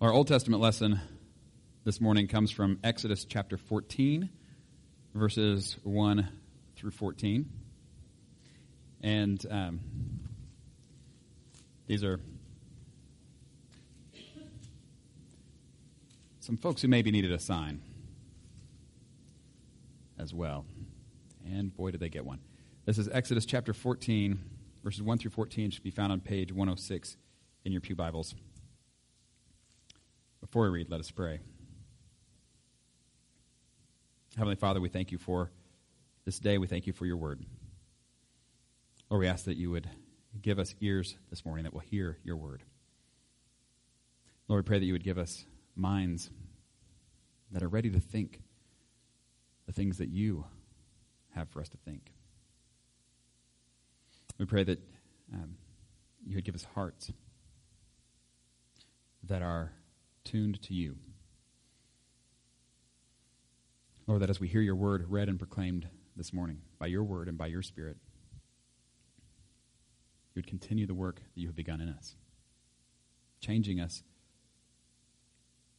Our Old Testament lesson this morning comes from Exodus chapter 14, verses 1 through 14. And um, these are some folks who maybe needed a sign as well. And boy, did they get one. This is Exodus chapter 14, verses 1 through 14, should be found on page 106 in your Pew Bibles. Before we read, let us pray. Heavenly Father, we thank you for this day. We thank you for your word. Lord, we ask that you would give us ears this morning that will hear your word. Lord, we pray that you would give us minds that are ready to think the things that you have for us to think. We pray that um, you would give us hearts that are tuned to you. Lord, that as we hear your word read and proclaimed this morning by your word and by your spirit, you would continue the work that you have begun in us, changing us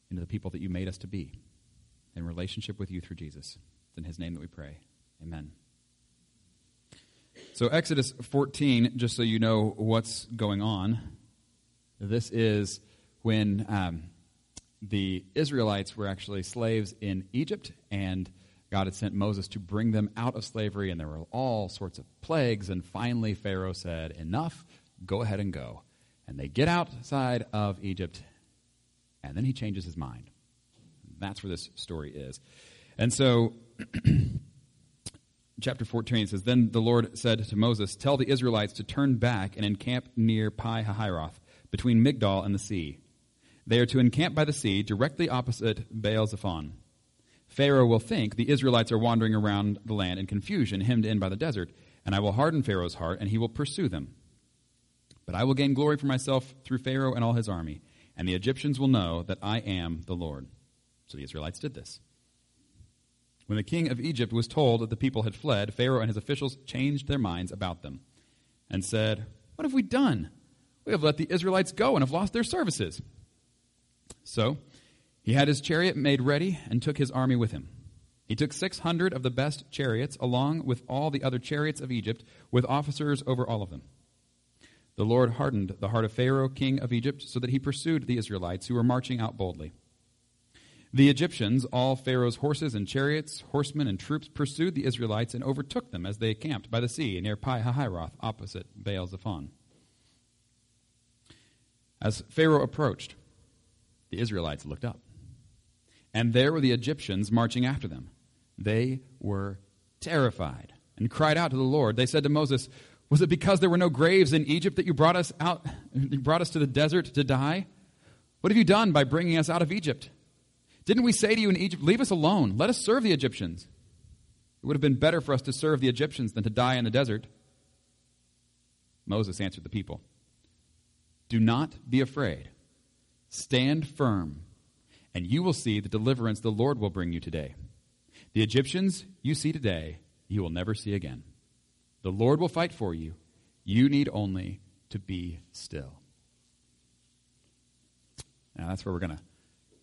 into the people that you made us to be in relationship with you through Jesus. It's in his name that we pray. Amen. So, Exodus 14, just so you know what's going on, this is when um, the Israelites were actually slaves in Egypt, and God had sent Moses to bring them out of slavery, and there were all sorts of plagues. And finally, Pharaoh said, Enough, go ahead and go. And they get outside of Egypt, and then he changes his mind. That's where this story is. And so, chapter 14 says Then the Lord said to Moses, Tell the Israelites to turn back and encamp near Pi Hahiroth, between Migdol and the sea. They are to encamp by the sea, directly opposite Baal Zephon. Pharaoh will think the Israelites are wandering around the land in confusion, hemmed in by the desert, and I will harden Pharaoh's heart, and he will pursue them. But I will gain glory for myself through Pharaoh and all his army, and the Egyptians will know that I am the Lord. So the Israelites did this. When the king of Egypt was told that the people had fled, Pharaoh and his officials changed their minds about them and said, What have we done? We have let the Israelites go and have lost their services. So he had his chariot made ready and took his army with him. He took 600 of the best chariots, along with all the other chariots of Egypt, with officers over all of them. The Lord hardened the heart of Pharaoh, king of Egypt, so that he pursued the Israelites, who were marching out boldly. The Egyptians, all Pharaoh's horses and chariots, horsemen and troops, pursued the Israelites and overtook them as they camped by the sea near Pi Hahiroth, opposite Baal Zephon. As Pharaoh approached, the Israelites looked up. And there were the Egyptians marching after them. They were terrified and cried out to the Lord. They said to Moses, Was it because there were no graves in Egypt that you brought us out, you brought us to the desert to die? What have you done by bringing us out of Egypt? Didn't we say to you in Egypt, Leave us alone, let us serve the Egyptians? It would have been better for us to serve the Egyptians than to die in the desert. Moses answered the people, Do not be afraid. Stand firm, and you will see the deliverance the Lord will bring you today. The Egyptians you see today, you will never see again. The Lord will fight for you. You need only to be still. Now, that's where we're going to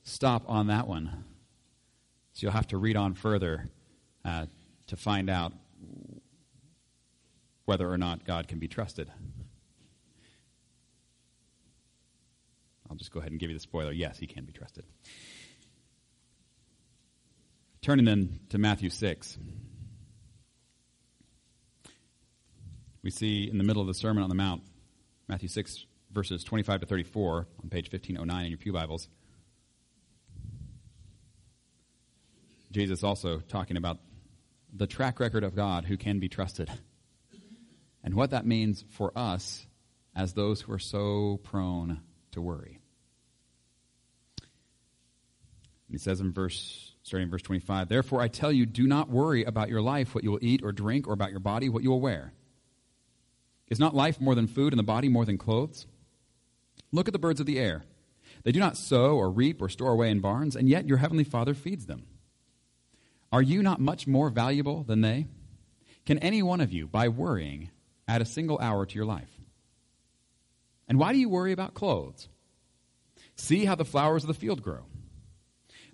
stop on that one. So you'll have to read on further uh, to find out whether or not God can be trusted. I'll just go ahead and give you the spoiler. Yes, he can be trusted. Turning then to Matthew 6. We see in the middle of the Sermon on the Mount, Matthew 6, verses 25 to 34, on page 1509 in your Pew Bibles. Jesus also talking about the track record of God who can be trusted and what that means for us as those who are so prone to worry. He says in verse, starting in verse 25, Therefore I tell you, do not worry about your life, what you will eat or drink, or about your body, what you will wear. Is not life more than food, and the body more than clothes? Look at the birds of the air. They do not sow or reap or store away in barns, and yet your heavenly Father feeds them. Are you not much more valuable than they? Can any one of you, by worrying, add a single hour to your life? And why do you worry about clothes? See how the flowers of the field grow.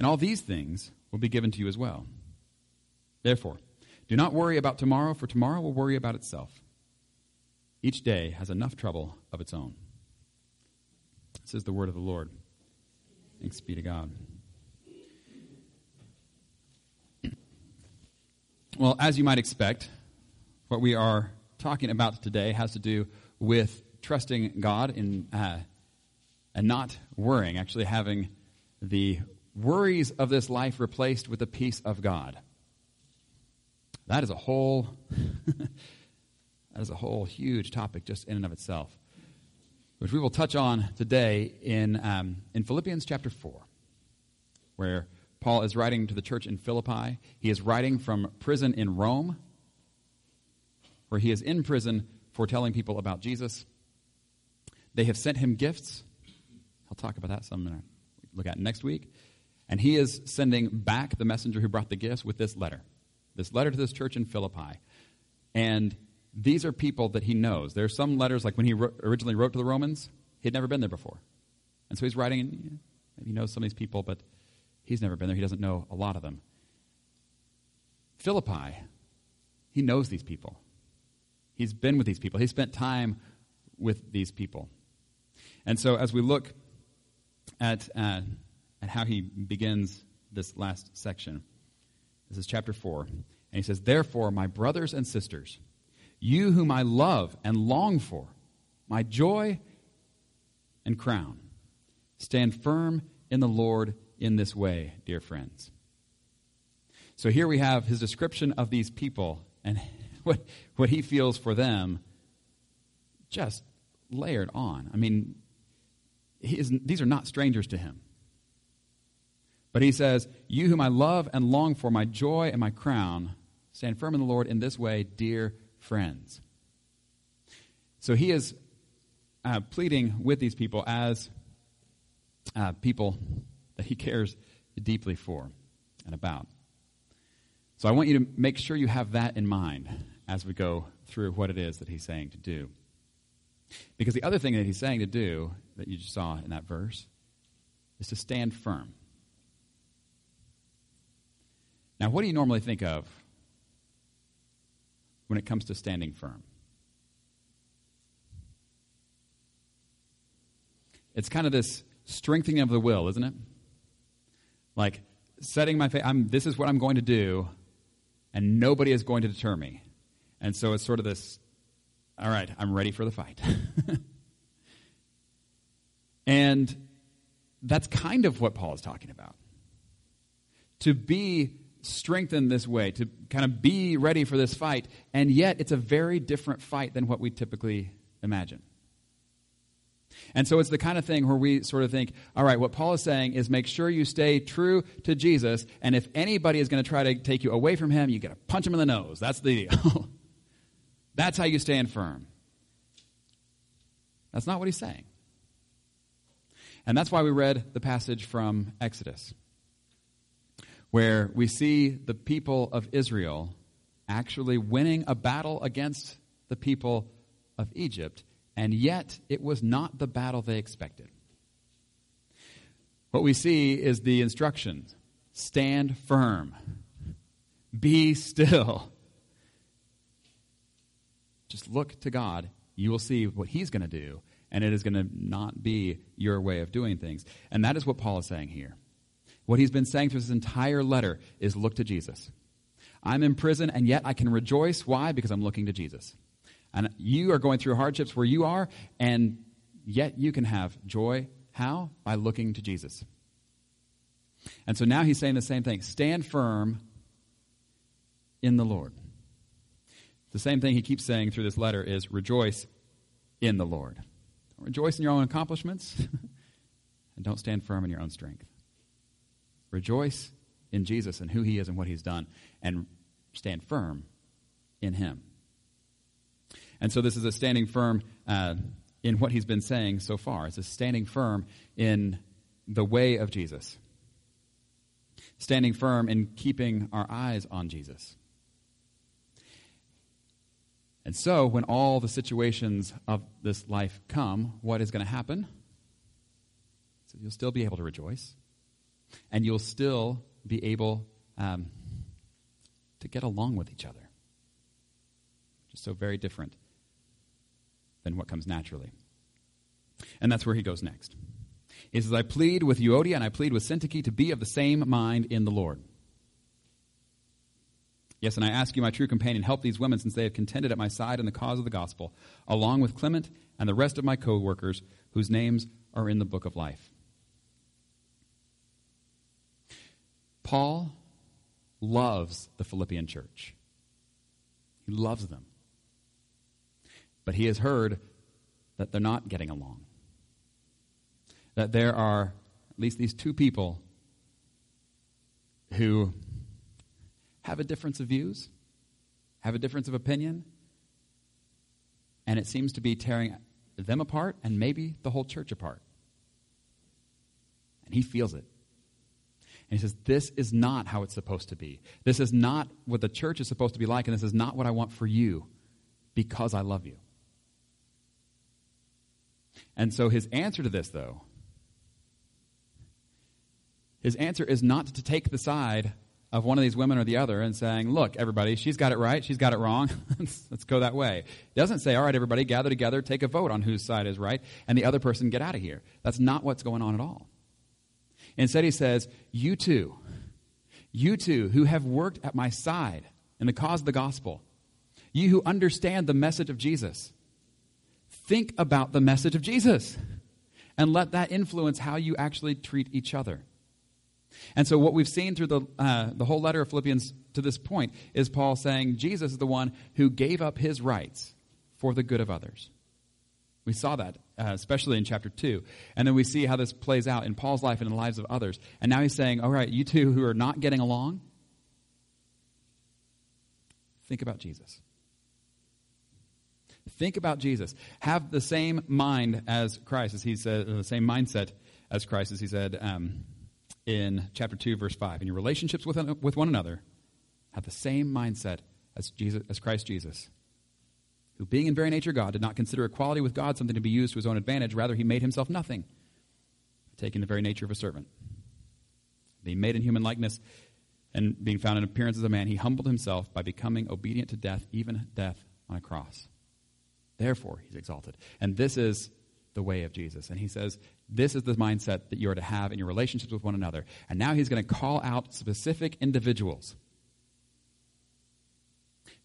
and all these things will be given to you as well. Therefore, do not worry about tomorrow, for tomorrow will worry about itself. Each day has enough trouble of its own. This is the word of the Lord. Thanks be to God. Well, as you might expect, what we are talking about today has to do with trusting God in, uh, and not worrying, actually having the worries of this life replaced with the peace of God. That is a whole that is a whole huge topic just in and of itself, which we will touch on today in um, in Philippians chapter four, where Paul is writing to the church in Philippi. He is writing from prison in Rome, where he is in prison for telling people about Jesus. They have sent him gifts. I'll talk about that some minute. Look at next week. And he is sending back the messenger who brought the gifts with this letter. This letter to this church in Philippi. And these are people that he knows. There are some letters, like when he wrote, originally wrote to the Romans, he had never been there before. And so he's writing, and he knows some of these people, but he's never been there. He doesn't know a lot of them. Philippi, he knows these people. He's been with these people. He spent time with these people. And so as we look at, uh, at how he begins this last section, this is chapter 4. And he says, Therefore, my brothers and sisters, you whom I love and long for, my joy and crown, stand firm in the Lord in this way, dear friends. So here we have his description of these people and what, what he feels for them just layered on. I mean, is, these are not strangers to him. But he says, You whom I love and long for, my joy and my crown, stand firm in the Lord in this way, dear friends. So he is uh, pleading with these people as uh, people that he cares deeply for and about. So I want you to make sure you have that in mind as we go through what it is that he's saying to do. Because the other thing that he's saying to do, that you just saw in that verse, is to stand firm. Now, what do you normally think of when it comes to standing firm? It's kind of this strengthening of the will, isn't it? Like setting my face, I'm, this is what I'm going to do, and nobody is going to deter me. And so it's sort of this, all right, I'm ready for the fight. and that's kind of what Paul is talking about. To be strengthened this way, to kind of be ready for this fight, and yet it's a very different fight than what we typically imagine. And so it's the kind of thing where we sort of think, all right, what Paul is saying is make sure you stay true to Jesus, and if anybody is going to try to take you away from him, you got to punch him in the nose. That's the deal. That's how you stand firm. That's not what he's saying. And that's why we read the passage from Exodus where we see the people of Israel actually winning a battle against the people of Egypt, and yet it was not the battle they expected. What we see is the instructions stand firm, be still. Just look to God. You will see what He's going to do, and it is going to not be your way of doing things. And that is what Paul is saying here. What he's been saying through this entire letter is look to Jesus. I'm in prison, and yet I can rejoice. Why? Because I'm looking to Jesus. And you are going through hardships where you are, and yet you can have joy. How? By looking to Jesus. And so now he's saying the same thing stand firm in the Lord. The same thing he keeps saying through this letter is rejoice in the Lord. Don't rejoice in your own accomplishments. and don't stand firm in your own strength. Rejoice in Jesus and who he is and what he's done, and stand firm in him. And so this is a standing firm uh, in what he's been saying so far. It's a standing firm in the way of Jesus, standing firm in keeping our eyes on Jesus. And so, when all the situations of this life come, what is going to happen? So you'll still be able to rejoice, and you'll still be able um, to get along with each other. Just so very different than what comes naturally. And that's where he goes next. He says, I plead with Euodia and I plead with Syntyche to be of the same mind in the Lord. Yes, and I ask you, my true companion, help these women since they have contended at my side in the cause of the gospel, along with Clement and the rest of my co workers whose names are in the book of life. Paul loves the Philippian church, he loves them. But he has heard that they're not getting along. That there are at least these two people who have a difference of views, have a difference of opinion, and it seems to be tearing them apart and maybe the whole church apart. And he feels it. And he says, This is not how it's supposed to be. This is not what the church is supposed to be like, and this is not what I want for you because I love you. And so his answer to this, though, his answer is not to take the side of one of these women or the other and saying, look, everybody, she's got it right, she's got it wrong. Let's go that way. He doesn't say, all right, everybody, gather together, take a vote on whose side is right, and the other person get out of here. That's not what's going on at all. Instead, he says, you two, you two who have worked at my side in the cause of the gospel, you who understand the message of Jesus, think about the message of Jesus and let that influence how you actually treat each other. And so, what we've seen through the, uh, the whole letter of Philippians to this point is Paul saying Jesus is the one who gave up his rights for the good of others. We saw that, uh, especially in chapter 2. And then we see how this plays out in Paul's life and in the lives of others. And now he's saying, all right, you two who are not getting along, think about Jesus. Think about Jesus. Have the same mind as Christ, as he said, the same mindset as Christ, as he said. Um, in chapter 2, verse 5. In your relationships with, with one another, have the same mindset as, Jesus, as Christ Jesus, who, being in very nature God, did not consider equality with God something to be used to his own advantage. Rather, he made himself nothing, taking the very nature of a servant. Being made in human likeness and being found in appearance as a man, he humbled himself by becoming obedient to death, even death on a cross. Therefore, he's exalted. And this is the way of Jesus. And he says, this is the mindset that you are to have in your relationships with one another. And now he's going to call out specific individuals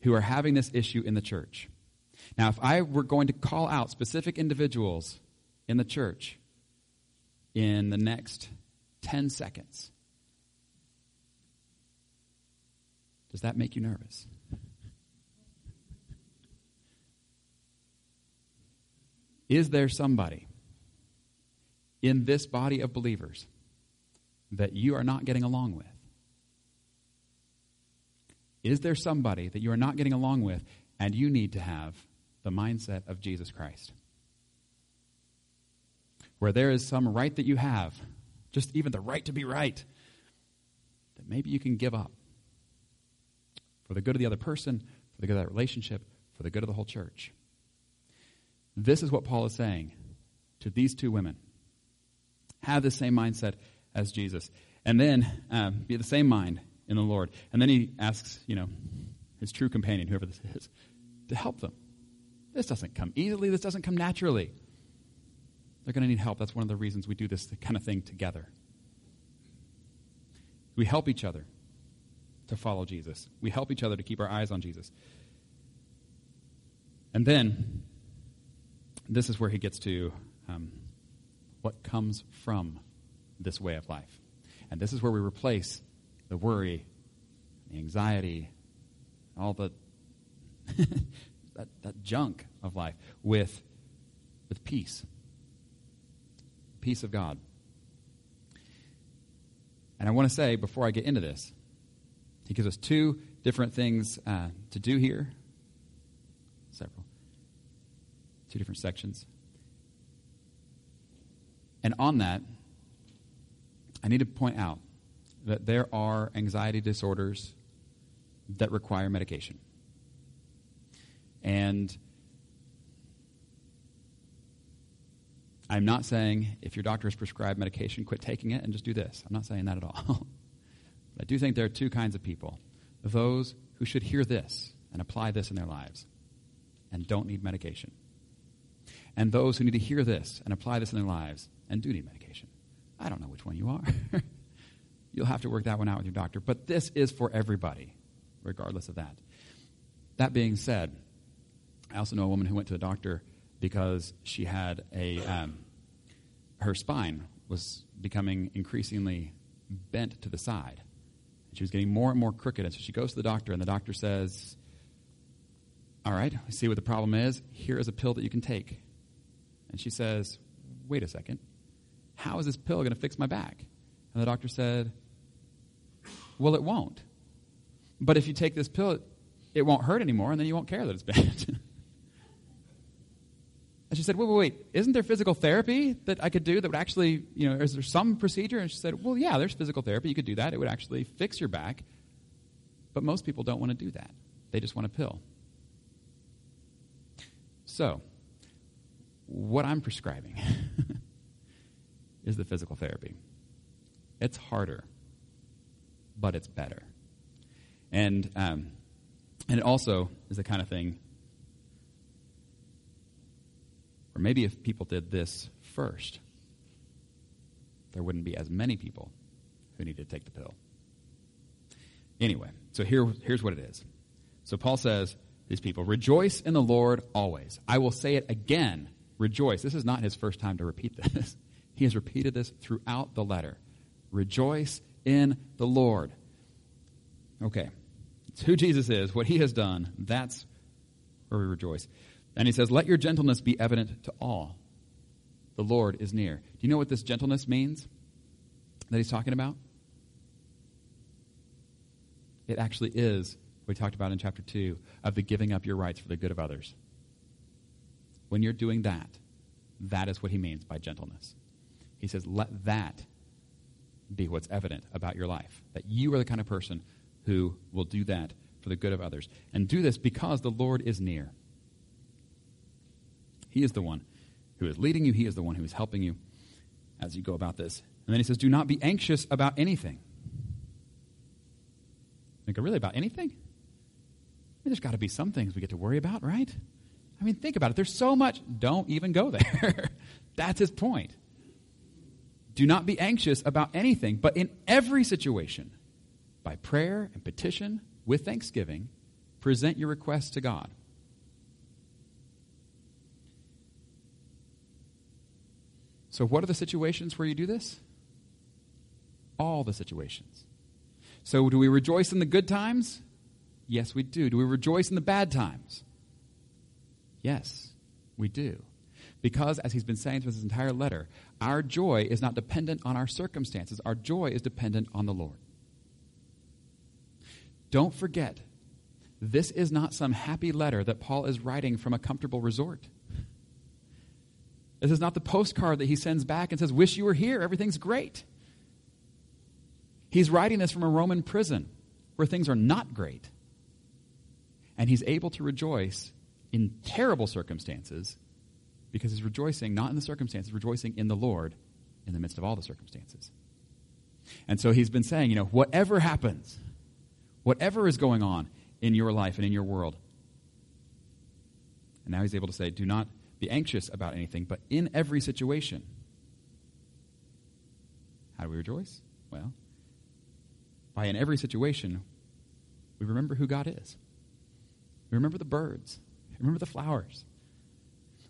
who are having this issue in the church. Now, if I were going to call out specific individuals in the church in the next 10 seconds, does that make you nervous? Is there somebody in this body of believers that you are not getting along with? Is there somebody that you are not getting along with and you need to have the mindset of Jesus Christ? Where there is some right that you have, just even the right to be right, that maybe you can give up for the good of the other person, for the good of that relationship, for the good of the whole church. This is what Paul is saying to these two women. Have the same mindset as Jesus. And then um, be the same mind in the Lord. And then he asks, you know, his true companion, whoever this is, to help them. This doesn't come easily, this doesn't come naturally. They're going to need help. That's one of the reasons we do this kind of thing together. We help each other to follow Jesus, we help each other to keep our eyes on Jesus. And then this is where he gets to um, what comes from this way of life. And this is where we replace the worry, the anxiety, all the that, that junk of life with, with peace. Peace of God. And I want to say, before I get into this, he gives us two different things uh, to do here. Several. Two different sections. And on that, I need to point out that there are anxiety disorders that require medication. And I'm not saying if your doctor has prescribed medication, quit taking it and just do this. I'm not saying that at all. I do think there are two kinds of people those who should hear this and apply this in their lives and don't need medication, and those who need to hear this and apply this in their lives and do need medication. I don't know which one you are. You'll have to work that one out with your doctor. But this is for everybody, regardless of that. That being said, I also know a woman who went to a doctor because she had a um, her spine was becoming increasingly bent to the side. She was getting more and more crooked, and so she goes to the doctor, and the doctor says, "All right, I see what the problem is. Here is a pill that you can take." And she says, "Wait a second, how is this pill going to fix my back?" And the doctor said, "Well, it won't. But if you take this pill, it won't hurt anymore, and then you won't care that it's bent." And she said, wait, wait, wait, isn't there physical therapy that I could do that would actually, you know, is there some procedure? And she said, well, yeah, there's physical therapy. You could do that. It would actually fix your back. But most people don't want to do that, they just want a pill. So, what I'm prescribing is the physical therapy. It's harder, but it's better. And, um, and it also is the kind of thing Or maybe if people did this first, there wouldn't be as many people who need to take the pill. Anyway, so here, here's what it is. So Paul says, these people, rejoice in the Lord always. I will say it again, rejoice. This is not his first time to repeat this. He has repeated this throughout the letter. Rejoice in the Lord. Okay, it's who Jesus is, what he has done. That's where we rejoice. And he says, Let your gentleness be evident to all. The Lord is near. Do you know what this gentleness means that he's talking about? It actually is we talked about in chapter 2 of the giving up your rights for the good of others. When you're doing that, that is what he means by gentleness. He says, let that be what's evident about your life. That you are the kind of person who will do that for the good of others. And do this because the Lord is near. He is the one who is leading you, He is the one who is helping you as you go about this. And then He says, Do not be anxious about anything. Think, really, about anything? I mean, there's got to be some things we get to worry about, right? I mean, think about it. There's so much. Don't even go there. That's his point. Do not be anxious about anything, but in every situation, by prayer and petition, with thanksgiving, present your requests to God. So, what are the situations where you do this? All the situations. So, do we rejoice in the good times? Yes, we do. Do we rejoice in the bad times? Yes, we do. Because, as he's been saying through this entire letter, our joy is not dependent on our circumstances, our joy is dependent on the Lord. Don't forget, this is not some happy letter that Paul is writing from a comfortable resort. This is not the postcard that he sends back and says, Wish you were here, everything's great. He's writing this from a Roman prison where things are not great. And he's able to rejoice in terrible circumstances because he's rejoicing not in the circumstances, rejoicing in the Lord in the midst of all the circumstances. And so he's been saying, you know, whatever happens, whatever is going on in your life and in your world. And now he's able to say, do not be anxious about anything, but in every situation. How do we rejoice? Well, by in every situation, we remember who God is. We remember the birds. We remember the flowers.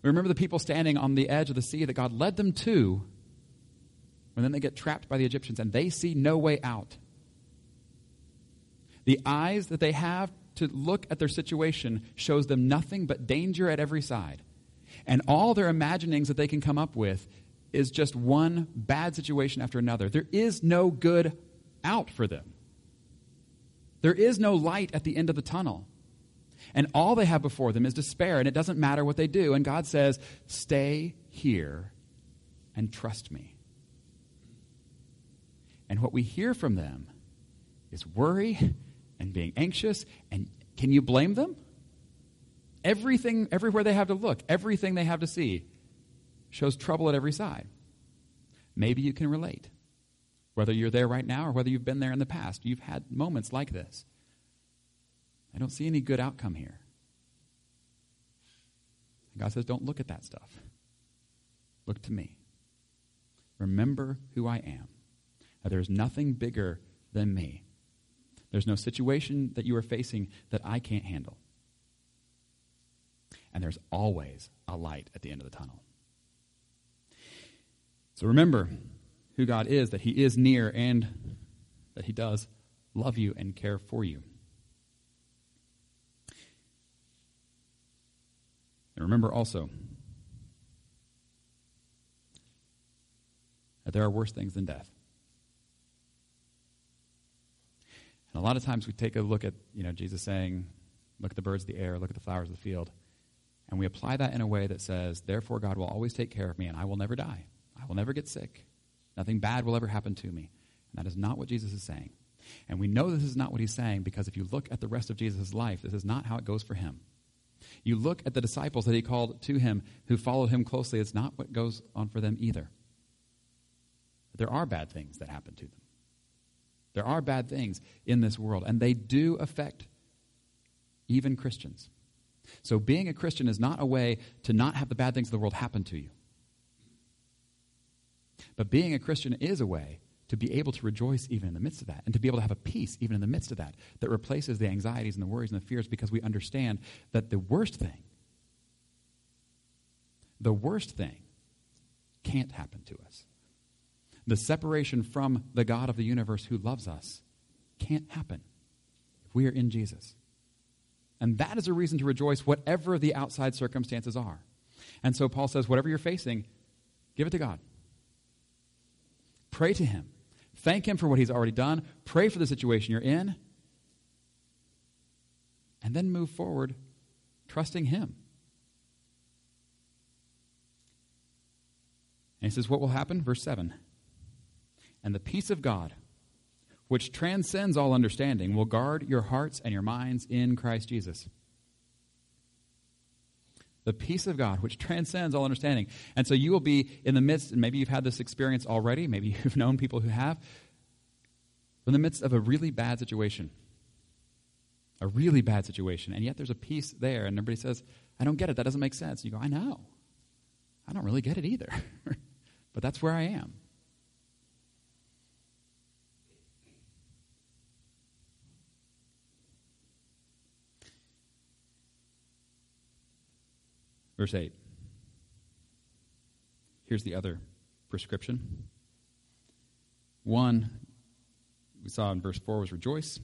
We remember the people standing on the edge of the sea that God led them to when then they get trapped by the Egyptians and they see no way out. The eyes that they have to look at their situation shows them nothing but danger at every side. And all their imaginings that they can come up with is just one bad situation after another. There is no good out for them. There is no light at the end of the tunnel. And all they have before them is despair, and it doesn't matter what they do. And God says, Stay here and trust me. And what we hear from them is worry and being anxious. And can you blame them? Everything, everywhere they have to look, everything they have to see shows trouble at every side. Maybe you can relate. Whether you're there right now or whether you've been there in the past, you've had moments like this. I don't see any good outcome here. And God says, Don't look at that stuff. Look to me. Remember who I am. Now, there's nothing bigger than me. There's no situation that you are facing that I can't handle. And there's always a light at the end of the tunnel. So remember who God is, that He is near, and that He does love you and care for you. And remember also that there are worse things than death. And a lot of times we take a look at, you know, Jesus saying, look at the birds of the air, look at the flowers of the field, and we apply that in a way that says, therefore God will always take care of me and I will never die. I will never get sick. Nothing bad will ever happen to me. And that is not what Jesus is saying. And we know this is not what he's saying because if you look at the rest of Jesus' life, this is not how it goes for him. You look at the disciples that he called to him who followed him closely, it's not what goes on for them either. There are bad things that happen to them. There are bad things in this world, and they do affect even Christians. So, being a Christian is not a way to not have the bad things of the world happen to you. But being a Christian is a way to be able to rejoice even in the midst of that and to be able to have a peace even in the midst of that that replaces the anxieties and the worries and the fears because we understand that the worst thing, the worst thing can't happen to us. The separation from the God of the universe who loves us can't happen if we are in Jesus. And that is a reason to rejoice, whatever the outside circumstances are. And so Paul says, whatever you're facing, give it to God. Pray to Him. Thank Him for what He's already done. Pray for the situation you're in. And then move forward trusting Him. And he says, What will happen? Verse 7 And the peace of God, which transcends all understanding, will guard your hearts and your minds in Christ Jesus the peace of God, which transcends all understanding. And so you will be in the midst, and maybe you've had this experience already, maybe you've known people who have, in the midst of a really bad situation. A really bad situation. And yet there's a peace there, and everybody says, I don't get it. That doesn't make sense. And you go, I know. I don't really get it either. but that's where I am. Verse 8. Here's the other prescription. One, we saw in verse 4 was rejoice.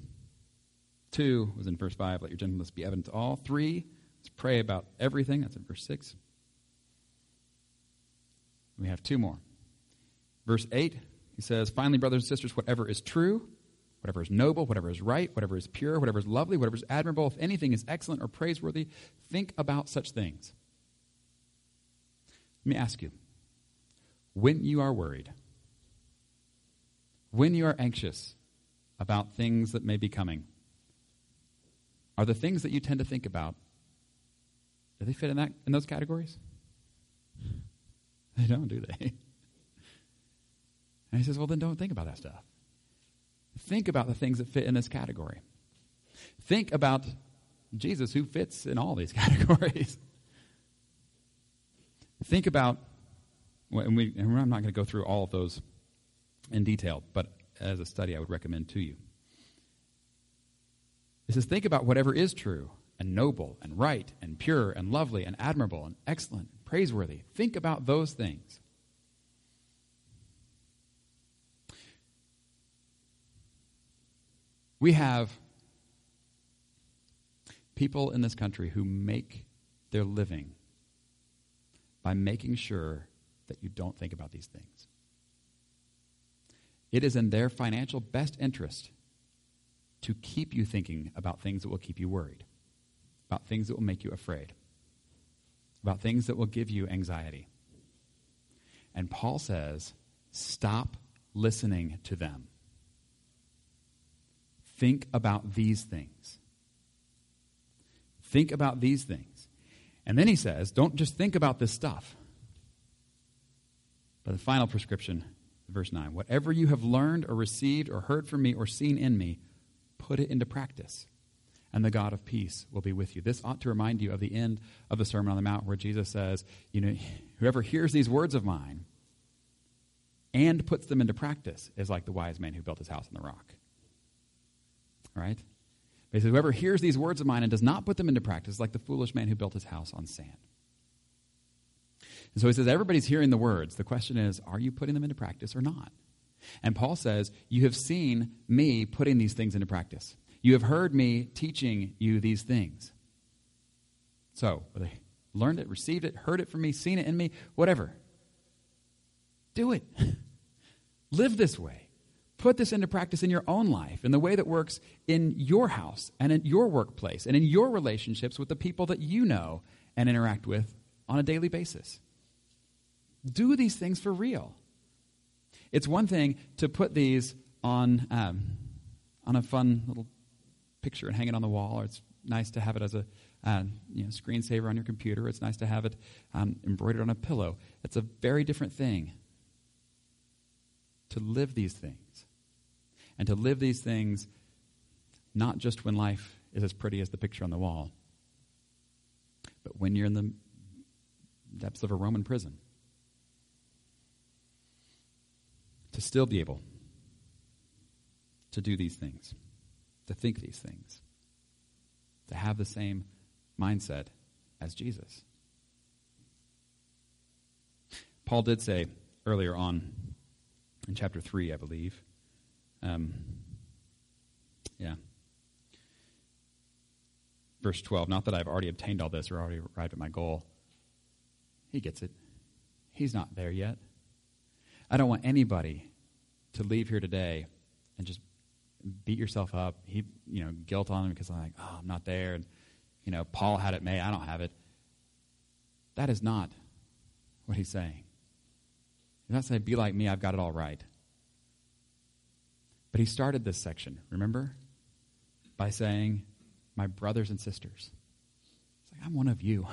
Two was in verse 5, let your gentleness be evident to all. Three, let's pray about everything. That's in verse 6. We have two more. Verse 8, he says, Finally, brothers and sisters, whatever is true, whatever is noble, whatever is right, whatever is pure, whatever is lovely, whatever is admirable, if anything is excellent or praiseworthy, think about such things. Let me ask you when you are worried, when you are anxious about things that may be coming, are the things that you tend to think about, do they fit in, that, in those categories? They don't, do they? And he says, well, then don't think about that stuff. Think about the things that fit in this category. Think about Jesus, who fits in all these categories. Think about, and, we, and I'm not going to go through all of those in detail, but as a study, I would recommend to you. It says, think about whatever is true and noble and right and pure and lovely and admirable and excellent and praiseworthy. Think about those things. We have people in this country who make their living by making sure that you don't think about these things. It is in their financial best interest to keep you thinking about things that will keep you worried, about things that will make you afraid, about things that will give you anxiety. And Paul says, stop listening to them. Think about these things. Think about these things. And then he says, don't just think about this stuff. But the final prescription, verse 9 whatever you have learned or received or heard from me or seen in me, put it into practice, and the God of peace will be with you. This ought to remind you of the end of the Sermon on the Mount where Jesus says, You know, whoever hears these words of mine and puts them into practice is like the wise man who built his house on the rock right? He says, Whoever hears these words of mine and does not put them into practice, like the foolish man who built his house on sand. And so he says, Everybody's hearing the words. The question is, are you putting them into practice or not? And Paul says, You have seen me putting these things into practice. You have heard me teaching you these things. So, they learned it, received it, heard it from me, seen it in me, whatever, do it. Live this way. Put this into practice in your own life, in the way that works in your house and in your workplace and in your relationships with the people that you know and interact with on a daily basis. Do these things for real. It's one thing to put these on, um, on a fun little picture and hang it on the wall, or it's nice to have it as a uh, you know, screensaver on your computer. It's nice to have it um, embroidered on a pillow. It's a very different thing to live these things and to live these things not just when life is as pretty as the picture on the wall, but when you're in the depths of a Roman prison. To still be able to do these things, to think these things, to have the same mindset as Jesus. Paul did say earlier on in chapter 3, I believe, um, yeah. Verse 12, not that I've already obtained all this or already arrived at my goal. He gets it. He's not there yet. I don't want anybody to leave here today and just beat yourself up, heap, you know, guilt on them because I'm like, oh, I'm not there. And, you know, Paul had it made, I don't have it. That is not what he's saying. He's not saying, be like me, I've got it all right. But he started this section, remember? By saying, My brothers and sisters. It's like, I'm one of you.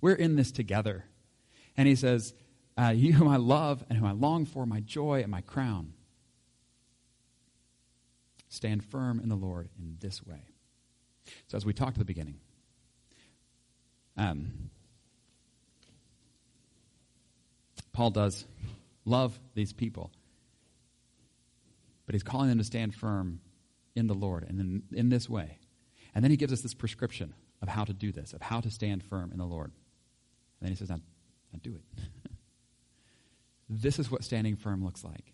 We're in this together. And he says, uh, You whom I love and whom I long for, my joy and my crown. Stand firm in the Lord in this way. So, as we talked at the beginning, um, Paul does love these people but he's calling them to stand firm in the Lord and in, in this way. And then he gives us this prescription of how to do this, of how to stand firm in the Lord. And then he says, now, now do it. this is what standing firm looks like.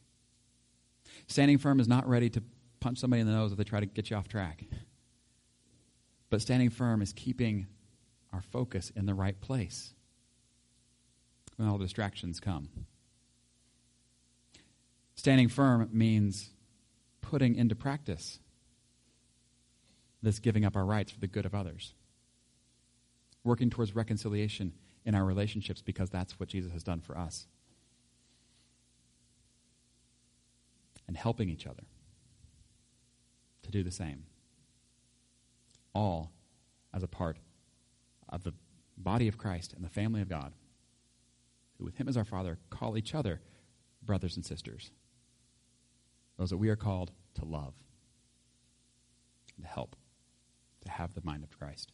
Standing firm is not ready to punch somebody in the nose if they try to get you off track. But standing firm is keeping our focus in the right place when all distractions come. Standing firm means putting into practice this giving up our rights for the good of others. Working towards reconciliation in our relationships because that's what Jesus has done for us. And helping each other to do the same. All as a part of the body of Christ and the family of God, who with Him as our Father call each other brothers and sisters those that we are called to love, to help, to have the mind of Christ.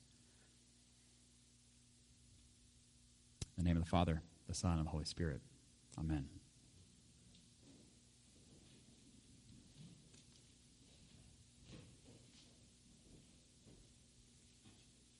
In the name of the Father, the Son, and the Holy Spirit. Amen.